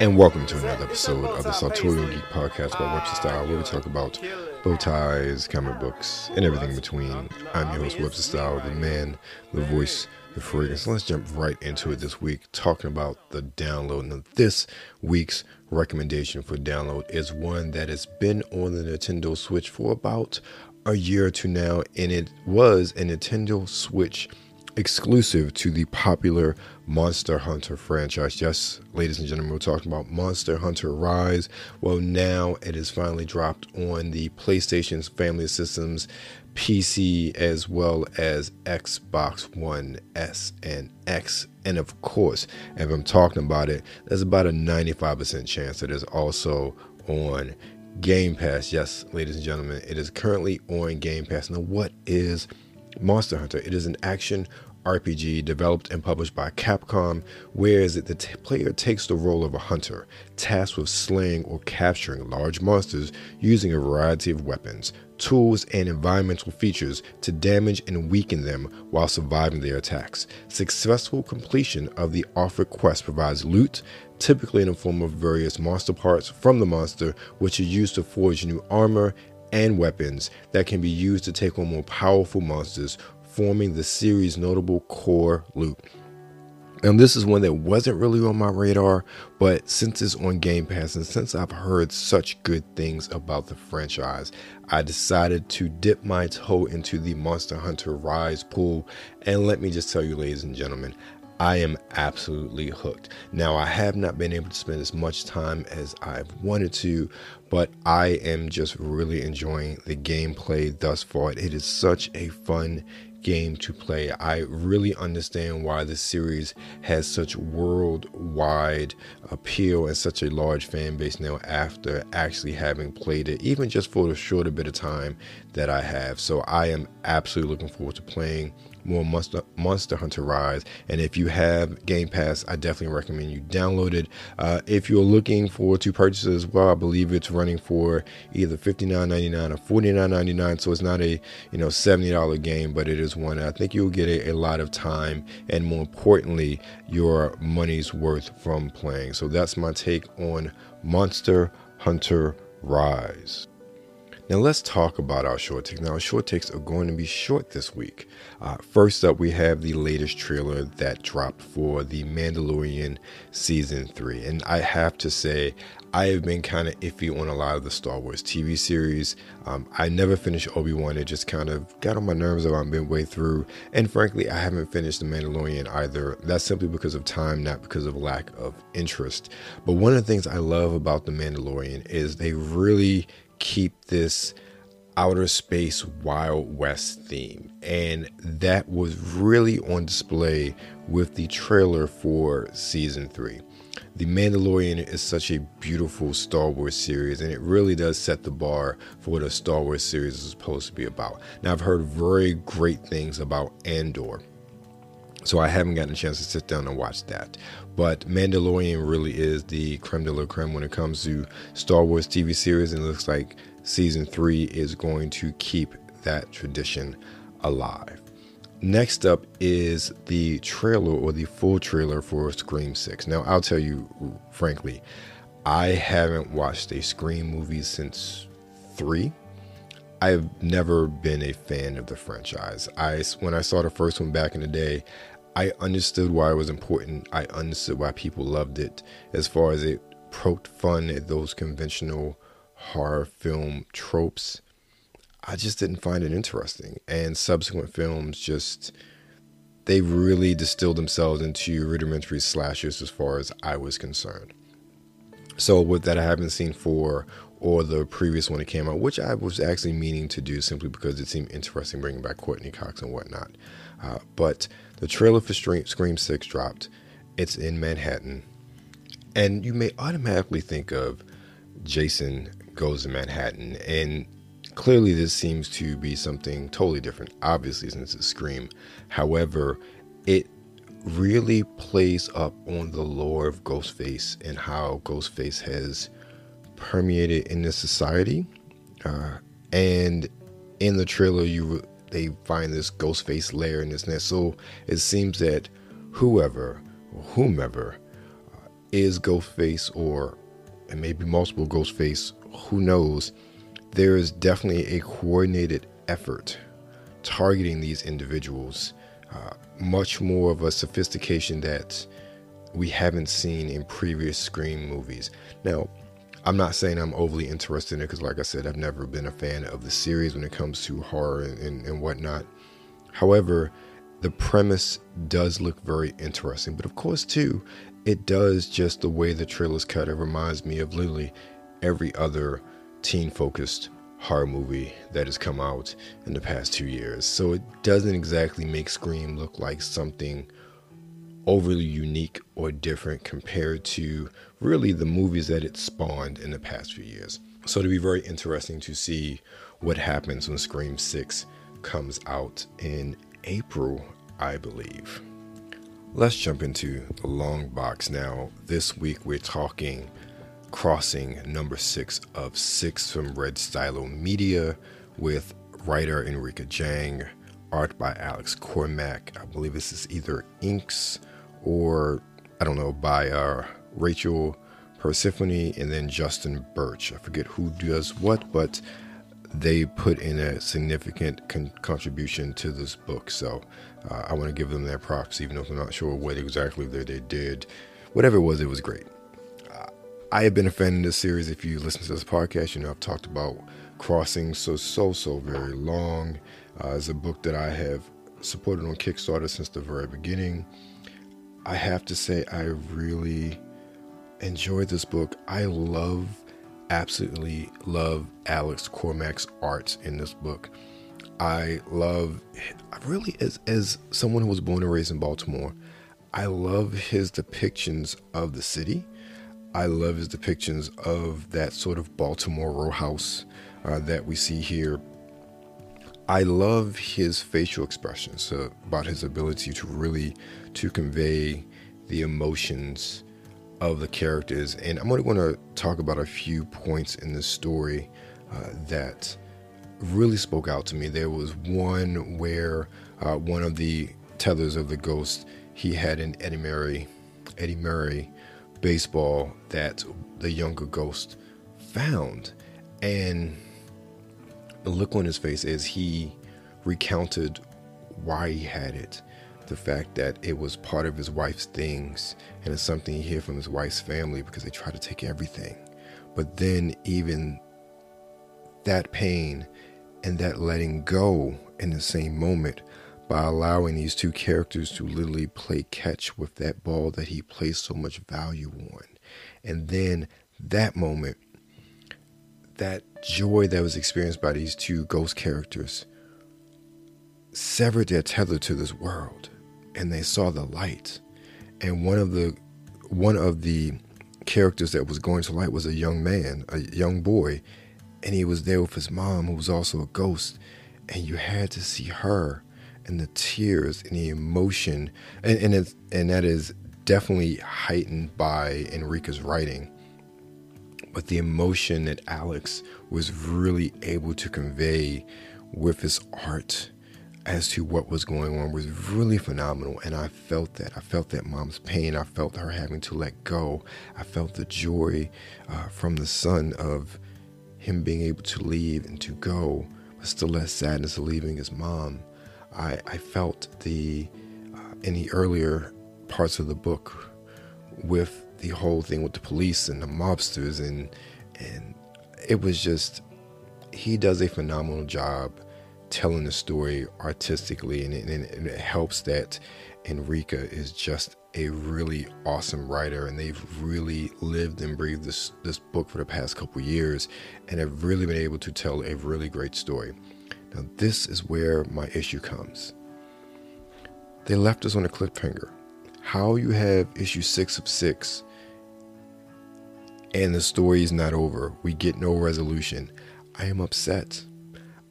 And welcome to another episode of the Sartorial Geek Podcast by Webster Style, where we talk about bow ties, comic books, and everything in between. I'm your host, Webster Style, the man, the voice, the fragrance. Let's jump right into it this week, talking about the download. Now, this week's recommendation for download is one that has been on the Nintendo Switch for about a year or two now, and it was a Nintendo Switch exclusive to the popular Monster Hunter franchise. Yes, ladies and gentlemen, we're talking about Monster Hunter Rise. Well, now it is finally dropped on the PlayStation's family systems, PC, as well as Xbox One S and X. And of course, if I'm talking about it, there's about a 95% chance that it's also on Game Pass. Yes, ladies and gentlemen, it is currently on Game Pass. Now, what is Monster Hunter? It is an action RPG developed and published by Capcom, whereas the t- player takes the role of a hunter, tasked with slaying or capturing large monsters using a variety of weapons, tools, and environmental features to damage and weaken them while surviving their attacks. Successful completion of the offered quest provides loot, typically in the form of various monster parts from the monster, which are used to forge new armor and weapons that can be used to take on more powerful monsters forming the series' notable core loop. And this is one that wasn't really on my radar, but since it's on Game Pass and since I've heard such good things about the franchise, I decided to dip my toe into the Monster Hunter Rise pool. And let me just tell you, ladies and gentlemen, I am absolutely hooked. Now, I have not been able to spend as much time as I've wanted to, but I am just really enjoying the gameplay thus far. It is such a fun game to play. I really understand why the series has such worldwide appeal and such a large fan base now after actually having played it, even just for the shorter bit of time that I have. So I am absolutely looking forward to playing more Monster, Monster Hunter Rise. And if you have Game Pass, I definitely recommend you download it. Uh, if you're looking for to purchase as well, I believe it's running for either $59.99 or $49.99. So it's not a you know $70 game, but it is one I think you'll get a, a lot of time and more importantly, your money's worth from playing. So that's my take on Monster Hunter Rise. Now let's talk about our short takes. Now our short takes are going to be short this week. Uh, first up, we have the latest trailer that dropped for the Mandalorian season three, and I have to say, I have been kind of iffy on a lot of the Star Wars TV series. Um, I never finished Obi Wan; it just kind of got on my nerves about midway through, and frankly, I haven't finished the Mandalorian either. That's simply because of time, not because of lack of interest. But one of the things I love about the Mandalorian is they really keep this outer space Wild West theme. And that was really on display with the trailer for season three. The Mandalorian is such a beautiful Star Wars series, and it really does set the bar for what a Star Wars series is supposed to be about. Now, I've heard very great things about Andor. So I haven't gotten a chance to sit down and watch that. But Mandalorian really is the creme de la creme when it comes to Star Wars TV series, and it looks like season three is going to keep that tradition alive. Next up is the trailer or the full trailer for Scream 6. Now, I'll tell you frankly, I haven't watched a Scream movie since 3. I've never been a fan of the franchise. I when I saw the first one back in the day, I understood why it was important. I understood why people loved it as far as it poked fun at those conventional horror film tropes. I just didn't find it interesting. And subsequent films just they really distilled themselves into rudimentary slashers as far as I was concerned. So with that I haven't seen four or the previous one that came out, which I was actually meaning to do simply because it seemed interesting bringing back Courteney Cox and whatnot. Uh, but the trailer for Scream 6 dropped. It's in Manhattan. And you may automatically think of Jason goes to Manhattan. And clearly, this seems to be something totally different, obviously, since it's a Scream. However, it really plays up on the lore of Ghostface and how Ghostface has permeated in this society. Uh, and in the trailer, you they find this Ghostface lair in this nest. So it seems that whoever, whomever is Ghostface or and maybe multiple Ghostface, who knows? There is definitely a coordinated effort targeting these individuals, uh, much more of a sophistication that we haven't seen in previous Scream movies. Now, I'm not saying I'm overly interested in it because, like I said, I've never been a fan of the series when it comes to horror and, and, and whatnot. However, the premise does look very interesting, but of course, too, it does just the way the trailer's cut. It reminds me of literally every other teen focused horror movie that has come out in the past two years. So it doesn't exactly make Scream look like something overly unique or different compared to really the movies that it spawned in the past few years. So it'll be very interesting to see what happens when Scream 6 comes out in April, I believe. Let's jump into the long box now. This week we're talking Crossing number six of six from Red Stylo Media with writer Enrica Jang, art by Alex Cormack. I believe this is either inks or I don't know by uh, Rachel Persephone and then Justin Birch. I forget who does what, but they put in a significant con- contribution to this book. So uh, I want to give them their props, even if I'm not sure what exactly they, they did. Whatever it was, it was great. I have been a fan of this series. If you listen to this podcast, you know I've talked about Crossing so so so very long. Uh, it's a book that I have supported on Kickstarter since the very beginning. I have to say I really enjoyed this book. I love, absolutely love Alex Cormack's art in this book. I love, really, as as someone who was born and raised in Baltimore, I love his depictions of the city I love his depictions of that sort of Baltimore row house uh, that we see here. I love his facial expressions uh, about his ability to really to convey the emotions of the characters. And I'm only going to talk about a few points in the story uh, that really spoke out to me. There was one where uh, one of the tethers of the ghost he had an Eddie Murray, Eddie Murray baseball that the younger ghost found. And the look on his face as he recounted why he had it, the fact that it was part of his wife's things and it's something he heard from his wife's family because they try to take everything. But then, even that pain and that letting go in the same moment by allowing these two characters to literally play catch with that ball that he placed so much value on. And then that moment, that joy that was experienced by these two ghost characters severed their tether to this world and they saw the light. And one of the one of the characters that was going to light was a young man, a young boy, and he was there with his mom who was also a ghost. And you had to see her and the tears and the emotion, and and, it's, and that is definitely heightened by Enrica's writing. But the emotion that Alex was really able to convey with his art as to what was going on was really phenomenal. And I felt that. I felt that mom's pain. I felt her having to let go. I felt the joy uh, from the son of him being able to leave and to go, but still that sadness of leaving his mom. I, I felt the uh, in the earlier parts of the book with the whole thing with the police and the mobsters and and it was just he does a phenomenal job telling the story artistically and and it helps that Enrica is just a really awesome writer and they've really lived and breathed this this book for the past couple years and have really been able to tell a really great story. Now, this is where my issue comes. They left us on a cliffhanger. How you have issue six of six and the story is not over. We get no resolution. I am upset.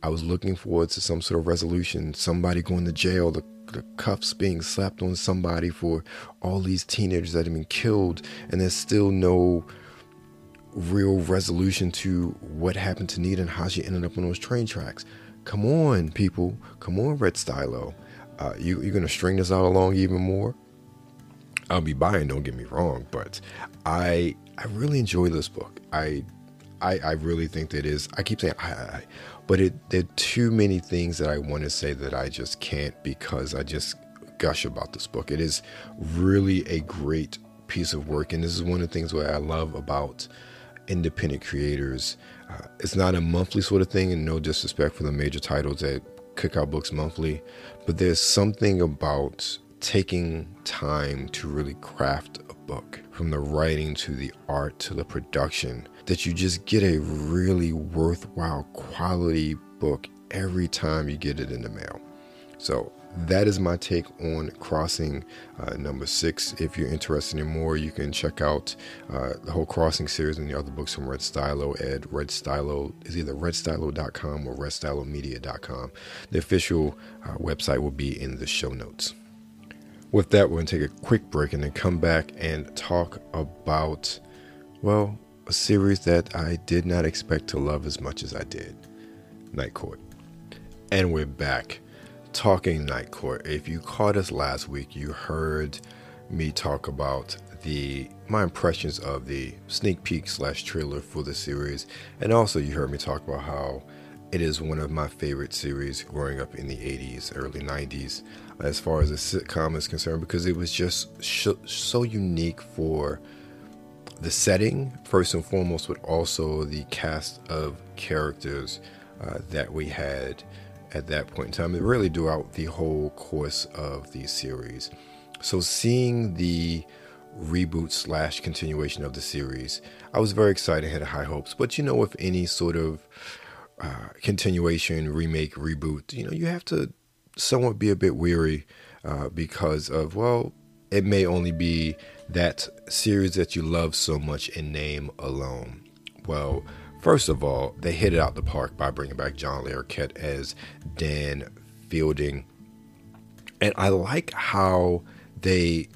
I was looking forward to some sort of resolution, somebody going to jail, the, the cuffs being slapped on somebody for all these teenagers that have been killed, and there's still no real resolution to what happened to Nita and how she ended up on those train tracks. Come on, people. Come on, Red Stylo. Uh, you, you're going to string this out along even more? I'll be buying. Don't get me wrong, but I I really enjoy this book. I I, I really think that is. I keep saying I, I, but it there are too many things that I want to say that I just can't because I just gush about this book. It is really a great piece of work, and this is one of the things what I love about independent creators. It's not a monthly sort of thing, and no disrespect for the major titles that kick out books monthly, but there's something about taking time to really craft a book from the writing to the art to the production that you just get a really worthwhile quality book every time you get it in the mail. So that is my take on Crossing uh, number six. If you're interested in more, you can check out uh, the whole Crossing series and the other books from Red Stylo at Red Stylo is either redstylo.com or redstylomedia.com. The official uh, website will be in the show notes. With that, we're going to take a quick break and then come back and talk about, well, a series that I did not expect to love as much as I did Night Court. And we're back talking Night Court. If you caught us last week, you heard me talk about the my impressions of the sneak peek slash trailer for the series, and also you heard me talk about how it is one of my favorite series growing up in the 80s, early 90s, as far as a sitcom is concerned, because it was just sh- so unique for the setting, first and foremost, but also the cast of characters uh, that we had at that point in time, and really throughout the whole course of the series. So, seeing the reboot slash continuation of the series, I was very excited, had high hopes. But you know, with any sort of uh, continuation, remake, reboot, you know, you have to somewhat be a bit weary uh, because of, well, it may only be that series that you love so much in name alone. Well, first of all, they hit it out the park by bringing back John Larroquette as Dan Fielding. And I like how they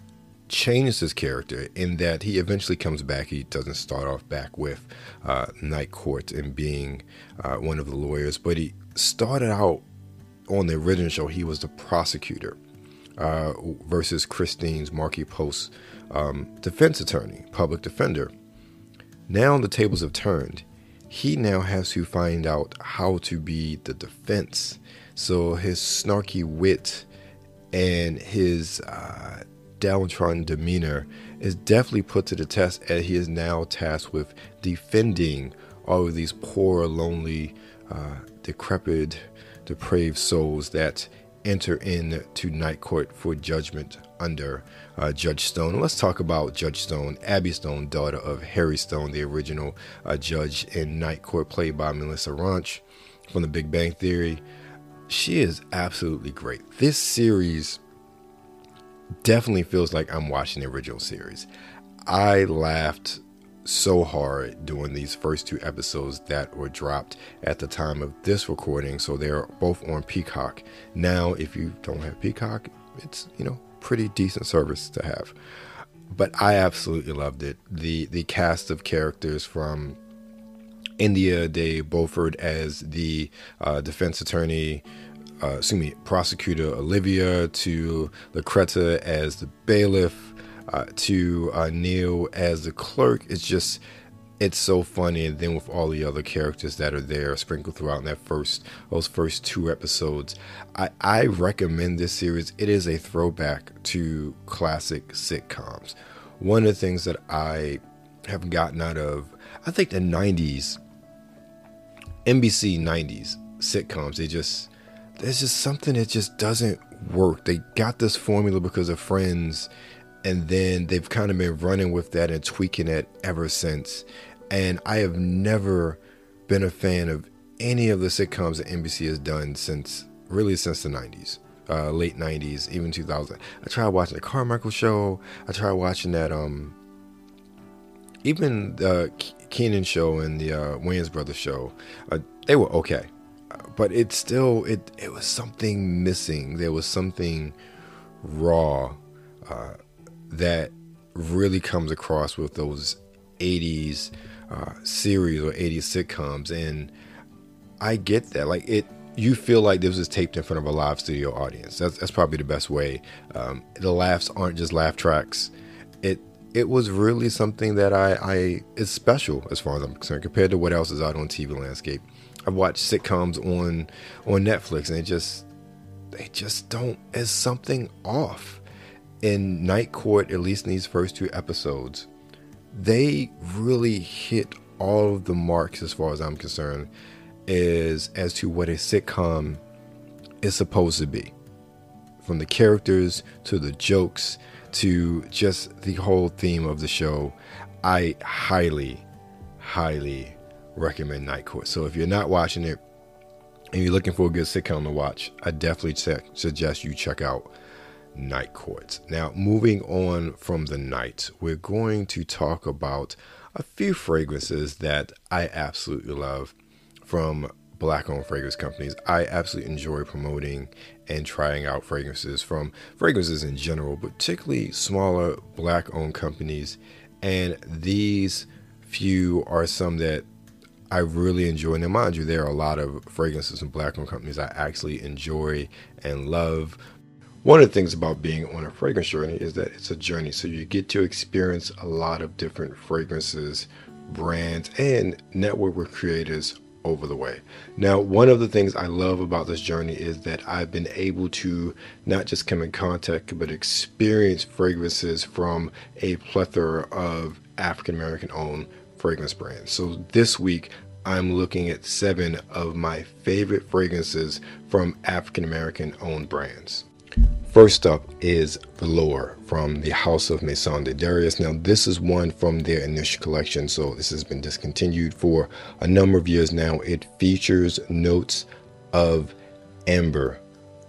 changed his character in that he eventually comes back. He doesn't start off back with uh, Night Court and being uh, one of the lawyers, but he started out on the original show. He was the prosecutor uh, versus Christine's Markie Post um, defense attorney, public defender. Now the tables have turned. He now has to find out how to be the defense. So his snarky wit and his uh, downtrodden demeanor is definitely put to the test as he is now tasked with defending all of these poor, lonely, uh, decrepit, depraved souls that enter into Night Court for judgment under uh, Judge Stone. let's talk about Judge Stone, Abby Stone, daughter of Harry Stone, the original uh, judge in Night Court, played by Melissa Rauch from The Big Bang Theory. She is absolutely great. This series definitely feels like I'm watching the original series. I laughed so hard during these first two episodes that were dropped at the time of this recording. So they're both on Peacock. Now, if you don't have Peacock, it's, you know, pretty decent service to have. But I absolutely loved it. The the cast of characters from India de Beaufort as the uh, defense attorney, uh, excuse me, prosecutor Olivia, to Lacretta as the bailiff, uh, to uh, Neil as the clerk. It's just, it's so funny. And then with all the other characters that are there sprinkled throughout in that first, those first two episodes, I, I recommend this series. It is a throwback to classic sitcoms. One of the things that I have gotten out of, I think the 90s, NBC 90s sitcoms, they just, there's just something that just doesn't work. They got this formula because of Friends, and then they've kind of been running with that and tweaking it ever since. And I have never been a fan of any of the sitcoms that NBC has done since really since the 90s. Uh, late 90s, even 2000. I tried watching the Carmichael show. I tried watching that um even the Kenan show and the uh, Wayans Brothers show. Uh, they were okay but it still it it was something missing. There was something raw uh, that really comes across with those '80s uh, series or '80s sitcoms, and I get that. Like it, you feel like this was taped in front of a live studio audience. That's that's probably the best way. Um, the laughs aren't just laugh tracks. it it was really something that I, I is special as far as I'm concerned compared to what else is out on TV landscape. I've watched sitcoms on on Netflix and they just they just don't there's something off. In Night Court, at least in these first two episodes, they really hit all of the marks as far as I'm concerned is as to what a sitcom is supposed to be. From the characters to the jokes to just the whole theme of the show, I highly, highly recommend Night Court. So if you're not watching it and you're looking for a good sitcom to watch, I definitely check, suggest you check out Night Court. Now, moving on from the night, we're going to talk about a few fragrances that I absolutely love from black owned fragrance companies. I absolutely enjoy promoting and trying out fragrances from fragrances in general, particularly smaller black owned companies. And these few are some that I really enjoy. Now, mind you, there are a lot of fragrances and black owned companies I actually enjoy and love. One of the things about being on a fragrance journey is that it's a journey. So you get to experience a lot of different fragrances, brands, and network with creators over the way. Now, one of the things I love about this journey is that I've been able to not just come in contact, but experience fragrances from a plethora of African American owned fragrance brands. So this week, I'm looking at seven of my favorite fragrances from African American owned brands. First up is Velour from the House of Maison de Darius. Now, this is one from their initial collection, so this has been discontinued for a number of years now. It features notes of amber,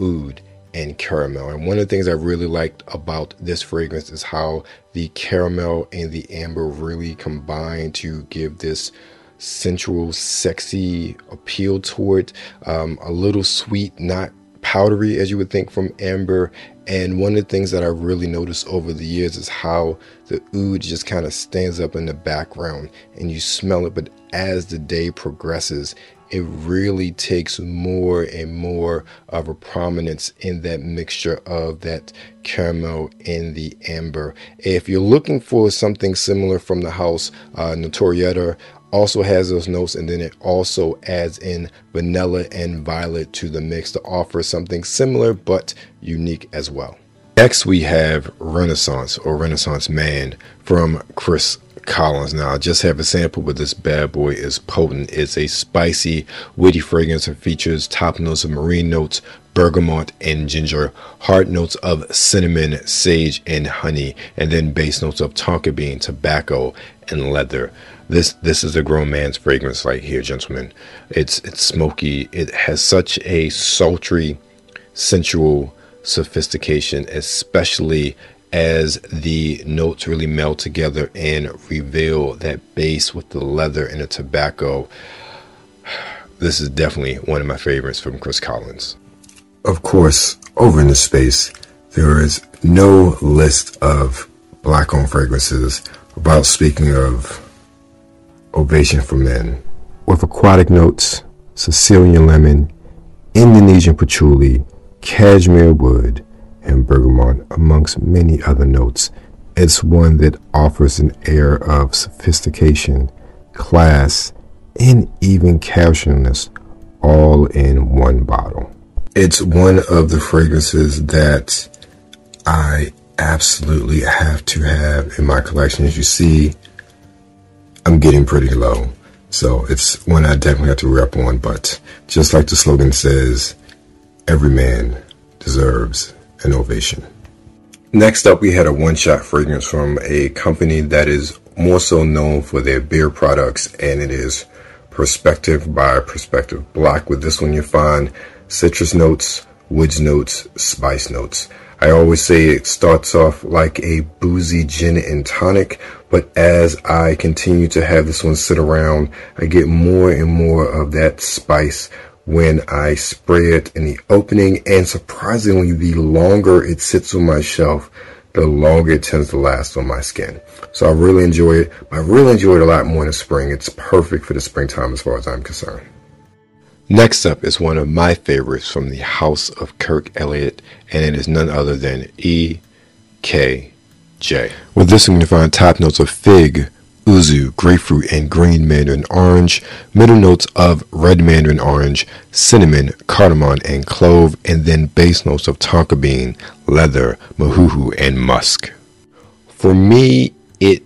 oud, and caramel. And one of the things I really liked about this fragrance is how the caramel and the amber really combine to give this sensual, sexy appeal to it. Um, a little sweet, not powdery as you would think from amber. And one of the things that I really noticed over the years is how the oud just kind of stands up in the background and you smell it. But as the day progresses, it really takes more and more of a prominence in that mixture of that caramel and the amber. If you're looking for something similar from the house, uh, Notorieta also has those notes and then it also adds in vanilla and violet to the mix to offer something similar but unique as well. Next we have Renaissance or Renaissance Man from Chris Collins. Now I just have a sample, but this bad boy is potent. It's a spicy, witty fragrance that features top notes of marine notes, bergamot, and ginger, heart notes of cinnamon, sage, and honey, and then base notes of tonka bean, tobacco, and leather. This this is a grown man's fragrance right here, gentlemen. It's it's smoky. It has such a sultry, sensual sophistication, especially as the notes really meld together and reveal that base with the leather and the tobacco. This is definitely one of my favorites from Chris Collins. Of course, over in the space, there is no list of black owned fragrances without speaking of Ovation for Men, with aquatic notes, Sicilian lemon, Indonesian patchouli, cashmere wood, and bergamot, amongst many other notes. It's one that offers an air of sophistication, class, and even casualness all in one bottle. It's one of the fragrances that I absolutely have to have in my collection. As you see, I'm getting pretty low. So it's one I definitely have to rep on. But just like the slogan says, every man deserves an ovation. Next up, we had a one shot fragrance from a company that is more so known for their beer products, and it is Perspective by Perspective Black. With this one, you find citrus notes, woods notes, spice notes. I always say it starts off like a boozy gin and tonic, but as I continue to have this one sit around, I get more and more of that spice when I spray it in the opening. And surprisingly, the longer it sits on my shelf, the longer it tends to last on my skin. So I really enjoy it. I really enjoy it a lot more in the spring. It's perfect for the springtime as far as I'm concerned. Next up is one of my favorites from the house of Kirk Elliott, and it is none other than E.K.J. With this one, you find top notes of fig, yuzu, grapefruit, and green mandarin orange, middle notes of red mandarin orange, cinnamon, cardamom, and clove, and then base notes of tonka bean, leather, muhuhu, and musk. For me, it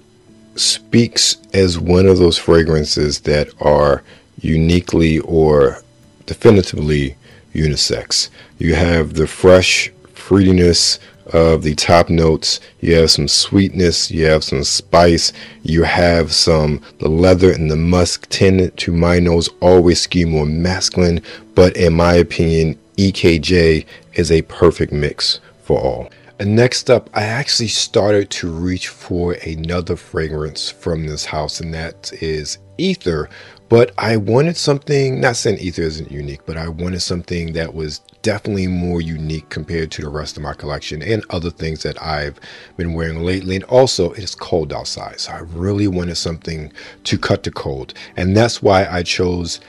speaks as one of those fragrances that are uniquely or definitively unisex. You have the fresh fruitiness of the top notes. You have some sweetness, you have some spice, you have some the leather and the musk tend to my nose always skew more masculine, but in my opinion, EKJ is a perfect mix for all. And next up, I actually started to reach for another fragrance from this house, and that is Ether. But I wanted something, not saying Ether isn't unique, but I wanted something that was definitely more unique compared to the rest of my collection and other things that I've been wearing lately. And also, it is cold outside. So I really wanted something to cut the cold. And that's why I chose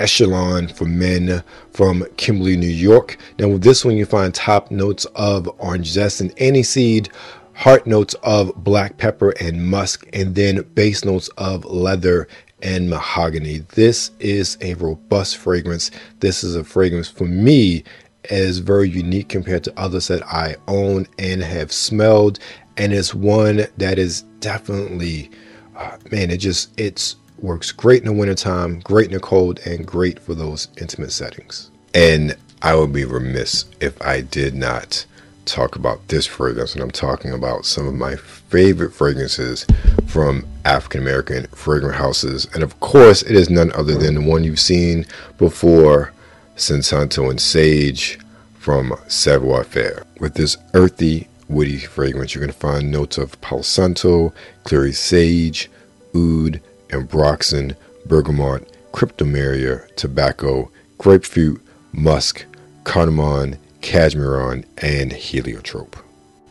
Echelon for Men from Kimberly, New York. Now, with this one, you find top notes of orange zest and aniseed, heart notes of black pepper and musk, and then base notes of leather and mahogany. This is a robust fragrance. This is a fragrance for me is very unique compared to others that I own and have smelled, and it's one that is definitely, uh, man, it just it's works great in the wintertime, great in the cold, and great for those intimate settings. And I would be remiss if I did not talk about this fragrance, and I'm talking about some of my favorite fragrances from African American fragrant houses. And of course, it is none other than the one you've seen before Scentsanto and Sage from Savoir Faire. With this earthy, woody fragrance, you're going to find notes of Palo Santo, clary sage, oud, ambroxan, bergamot, cryptomeria, tobacco, grapefruit, musk, cardamom, cashmeran, and heliotrope.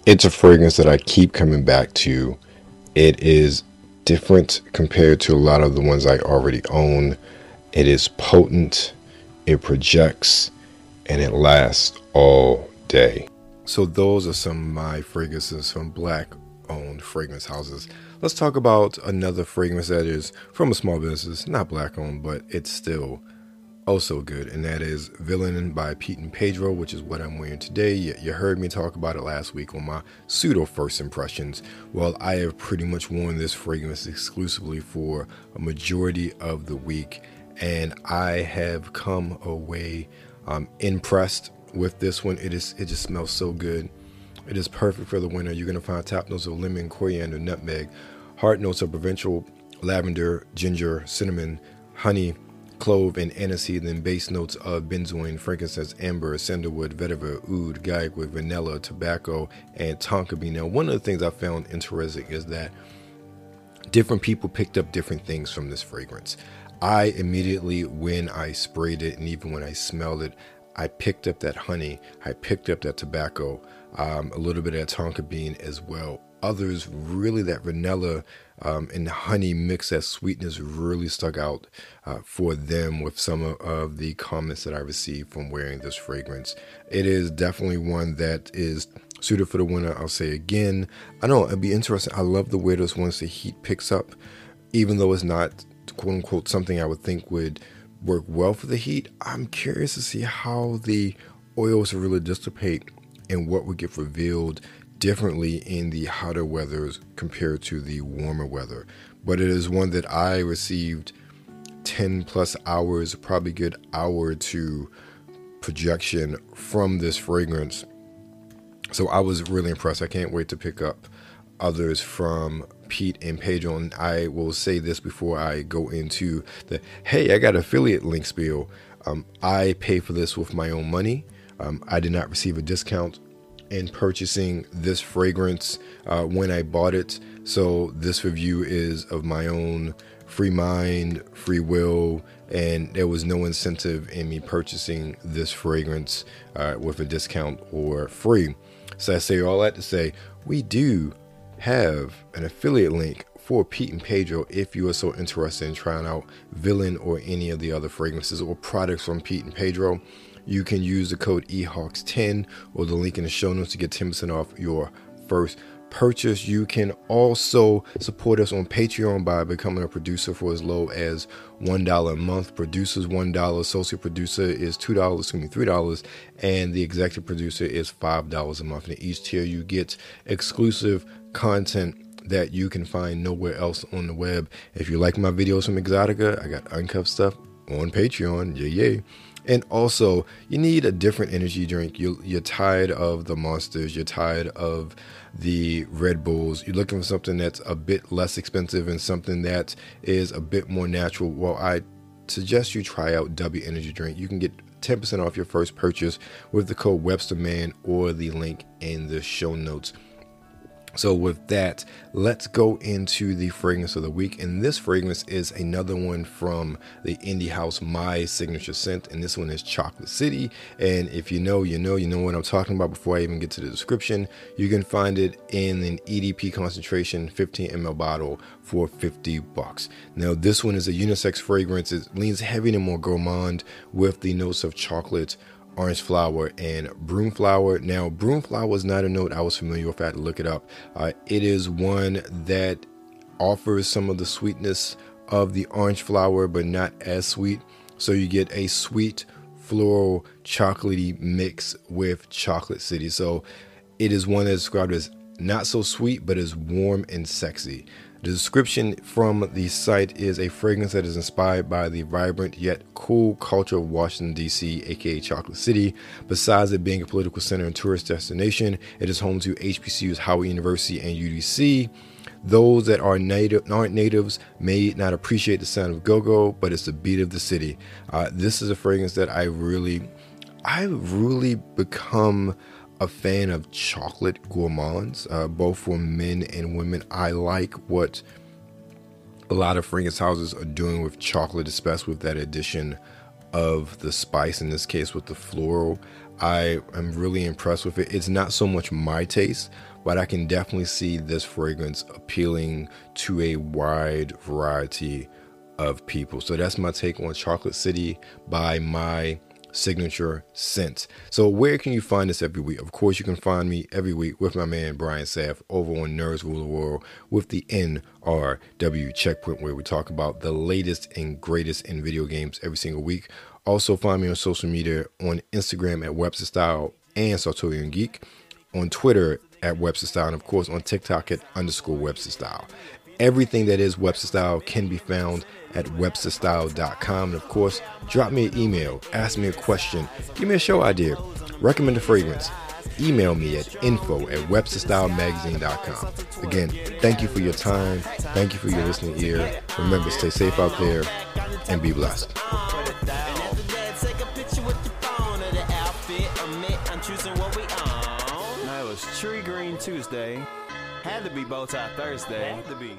It's a fragrance that I keep coming back to. It is different compared to a lot of the ones I already own. It is potent, it projects, and it lasts all day. So, those are some of my fragrances from black owned fragrance houses. Let's talk about another fragrance that is from a small business, not black owned, but it's still also good, and that is Villain by Pete and Pedro, which is what I'm wearing today. You, you, heard me talk about it last week on my pseudo first impressions. Well, I have pretty much worn this fragrance exclusively for a majority of the week, and I have come away um, impressed with this one. It is it just smells so good. It is perfect for the winter. You're gonna find top notes of lemon, coriander, nutmeg, heart notes of provincial lavender, ginger, cinnamon, honey clove and aniseed, and base notes of benzoin, frankincense, amber, sandalwood, vetiver, oud, guaiacwood, vanilla, tobacco, and tonka bean. Now, one of the things I found interesting is that different people picked up different things from this fragrance. I immediately, when I sprayed it, and even when I smelled it, I picked up that honey, I picked up that tobacco, um, a little bit of that tonka bean as well. Others really that vanilla um, and honey mix that sweetness really stuck out uh, for them with some of, of, the comments that I received from wearing this fragrance. It is definitely one that is suited for the winter. I'll say again. I know it'd be interesting. I love the way this once the heat picks up, even though it's not quote unquote something I would think would work well for the heat. I'm curious to see how the oils really dissipate and what would get revealed differently in the hotter weathers compared to the warmer weather. But it is one that I received 10 plus hours, probably good hour to projection from this fragrance. So I was really impressed. I can't wait to pick up others from Pete and Pedro. And I will say this before I go into the hey, I got affiliate link spiel. Um, I pay for this with my own money. Um, I did not receive a discount in purchasing this fragrance uh, when I bought it. So this review is of my own free mind, free will, and there was no incentive in me purchasing this fragrance uh, with a discount or free. So I say all that to say we do have an affiliate link for Pete and Pedro if you are so interested in trying out Villain or any of the other fragrances or products from Pete and Pedro you can use the code EHAWKES10 or the link in the show notes to get 10% off your first purchase. You can also support us on Patreon by becoming a producer for as low as $1 a month. Producers $1, associate producer is $2, excuse me, $3, and the executive producer is $5 a month. And each tier you get exclusive content that you can find nowhere else on the web. If you like my videos from Exotica, I got uncuffed stuff on Patreon. Yeah, yeah. And also, you need a different energy drink. You, you're tired of the monsters. You're tired of the Red Bulls. You're looking for something that's a bit less expensive and something that is a bit more natural. Well, I suggest you try out W Energy Drink. You can get 10% off your first purchase with the code WebsterMan or the link in the show notes. So, with that, let's go into the fragrance of the week. And this fragrance is another one from the indie house My Signature Scent. And this one is Chocolate City. And if you know, you know, you know what I'm talking about before I even get to the description. You can find it in an EDP concentration 15 ml bottle for 50 bucks. Now, this one is a unisex fragrance. It leans heavy and more gourmand with the notes of chocolate orange flower and broom flower. Now, broom flower is not a note I was familiar with. I had to look it up. Uh, it is one that offers some of the sweetness of the orange flower, but not as sweet. So you get a sweet floral chocolatey mix with chocolate city. So it is one that's described as not so sweet, but is warm and sexy. The description from the site is a fragrance that is inspired by the vibrant yet cool culture of Washington, D.C., aka Chocolate City. Besides it being a political center and tourist destination, it is home to HBCUs Howard University and UDC. Those that are native aren't natives may not appreciate the sound of go-go, but it's the beat of the city. Uh, this is a fragrance that I really, I've really become a fan of chocolate gourmands, uh, both for men and women. I like what a lot of fragrance houses are doing with chocolate, especially with that addition of the spice, in this case with the floral. I am really impressed with it. It's not so much my taste, but I can definitely see this fragrance appealing to a wide variety of people. So that's my take on Chocolate City by my signature scent. So where can you find us every week? Of course, you can find me every week with my man Brian Saff over on Nerds Rule the World with the NRW checkpoint where we talk about the latest and greatest in video games every single week. Also find me on social media on Instagram at Webster Style and Sartorial Geek, on Twitter at Webster Style, and of course on TikTok at underscore Webster Style. Everything that is Webster Style can be found at websterstyle.com. And of course, drop me an email, ask me a question, give me a show idea, recommend a fragrance. Email me at info at websterstylemagazine.com. Again, thank you for your time. Thank you for your listening ear. Remember, stay safe out there and be blessed. Tree Green Tuesday. Had to be Bow Tie Thursday. Had to be.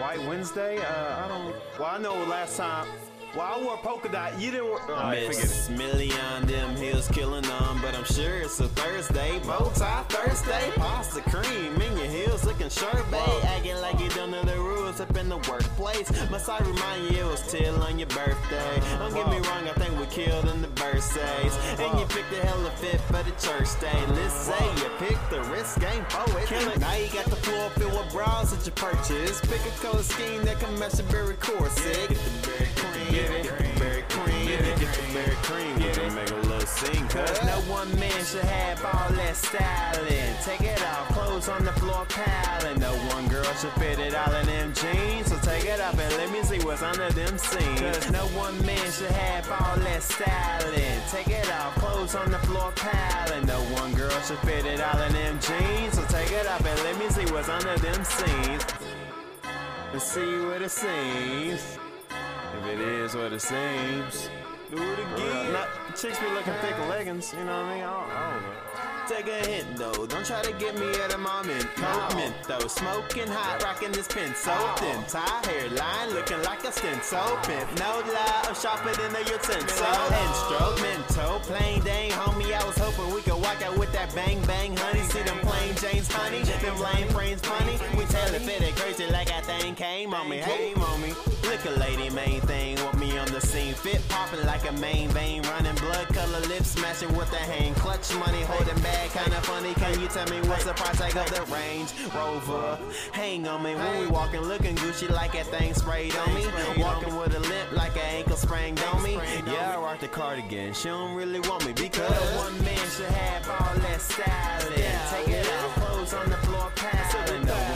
White Wednesday? Uh, I don't. Well, I know last time. Well, I wore polka dot. You didn't. Wear, oh, I Miss Million, them hills killing them, but I'm sure it's a Thursday. Bow tie Thursday, pasta cream in your heels, looking sharp, babe. Acting like you don't know the rules up in the workplace. Must I remind you it was till on your birthday? Don't get me wrong, I think we killed in the birthdays. And you picked a hell of fit for the church day. Let's say you picked the risk game poet. Now you got the floor filled with bras that you purchase. Pick a color scheme that can match your berry corset. Get the berry cream, make a little scene, Cause no one man should have all that styling. Take it off, clothes on the floor piling. No one girl should fit it all in them jeans. So take it off and let me see what's under them seams. Cause no one man should have all that styling. Take it off, clothes on the floor piling. No one girl should fit it all in them jeans. So take it off and let me see what's under them seams. And see what it seems. If it is what it seems. Do it again. Not, chicks be looking thick leggings, you know what I mean? I don't, I don't know. Take a hint though, don't try to get me at a moment. Coke mint though, smoking hot, rocking this pin so thin. Tie hairline, looking like a stint so pimp. No lie, I'm sharper than a utensil. Instrumental, plain dang, homie. I was hoping we could walk out with that bang bang, honey. See them plain James, honey. Them lame frames funny. We tailor fit it crazy like I think came on me, came on me. Lady, main thing, want me on the scene. Fit popping like a main vein, running blood color lips, smashing with the hand. Clutch money, holding bag, kinda funny. Can you tell me what's the price tag of the Range Rover? Hang on me when we walking, looking Gucci like that thing sprayed on me. Walking with a limp like an ankle sprained on me. Yeah, I rock the cardigan. She don't really want me because one man should have all that styling. Take it out, clothes on the floor, piling.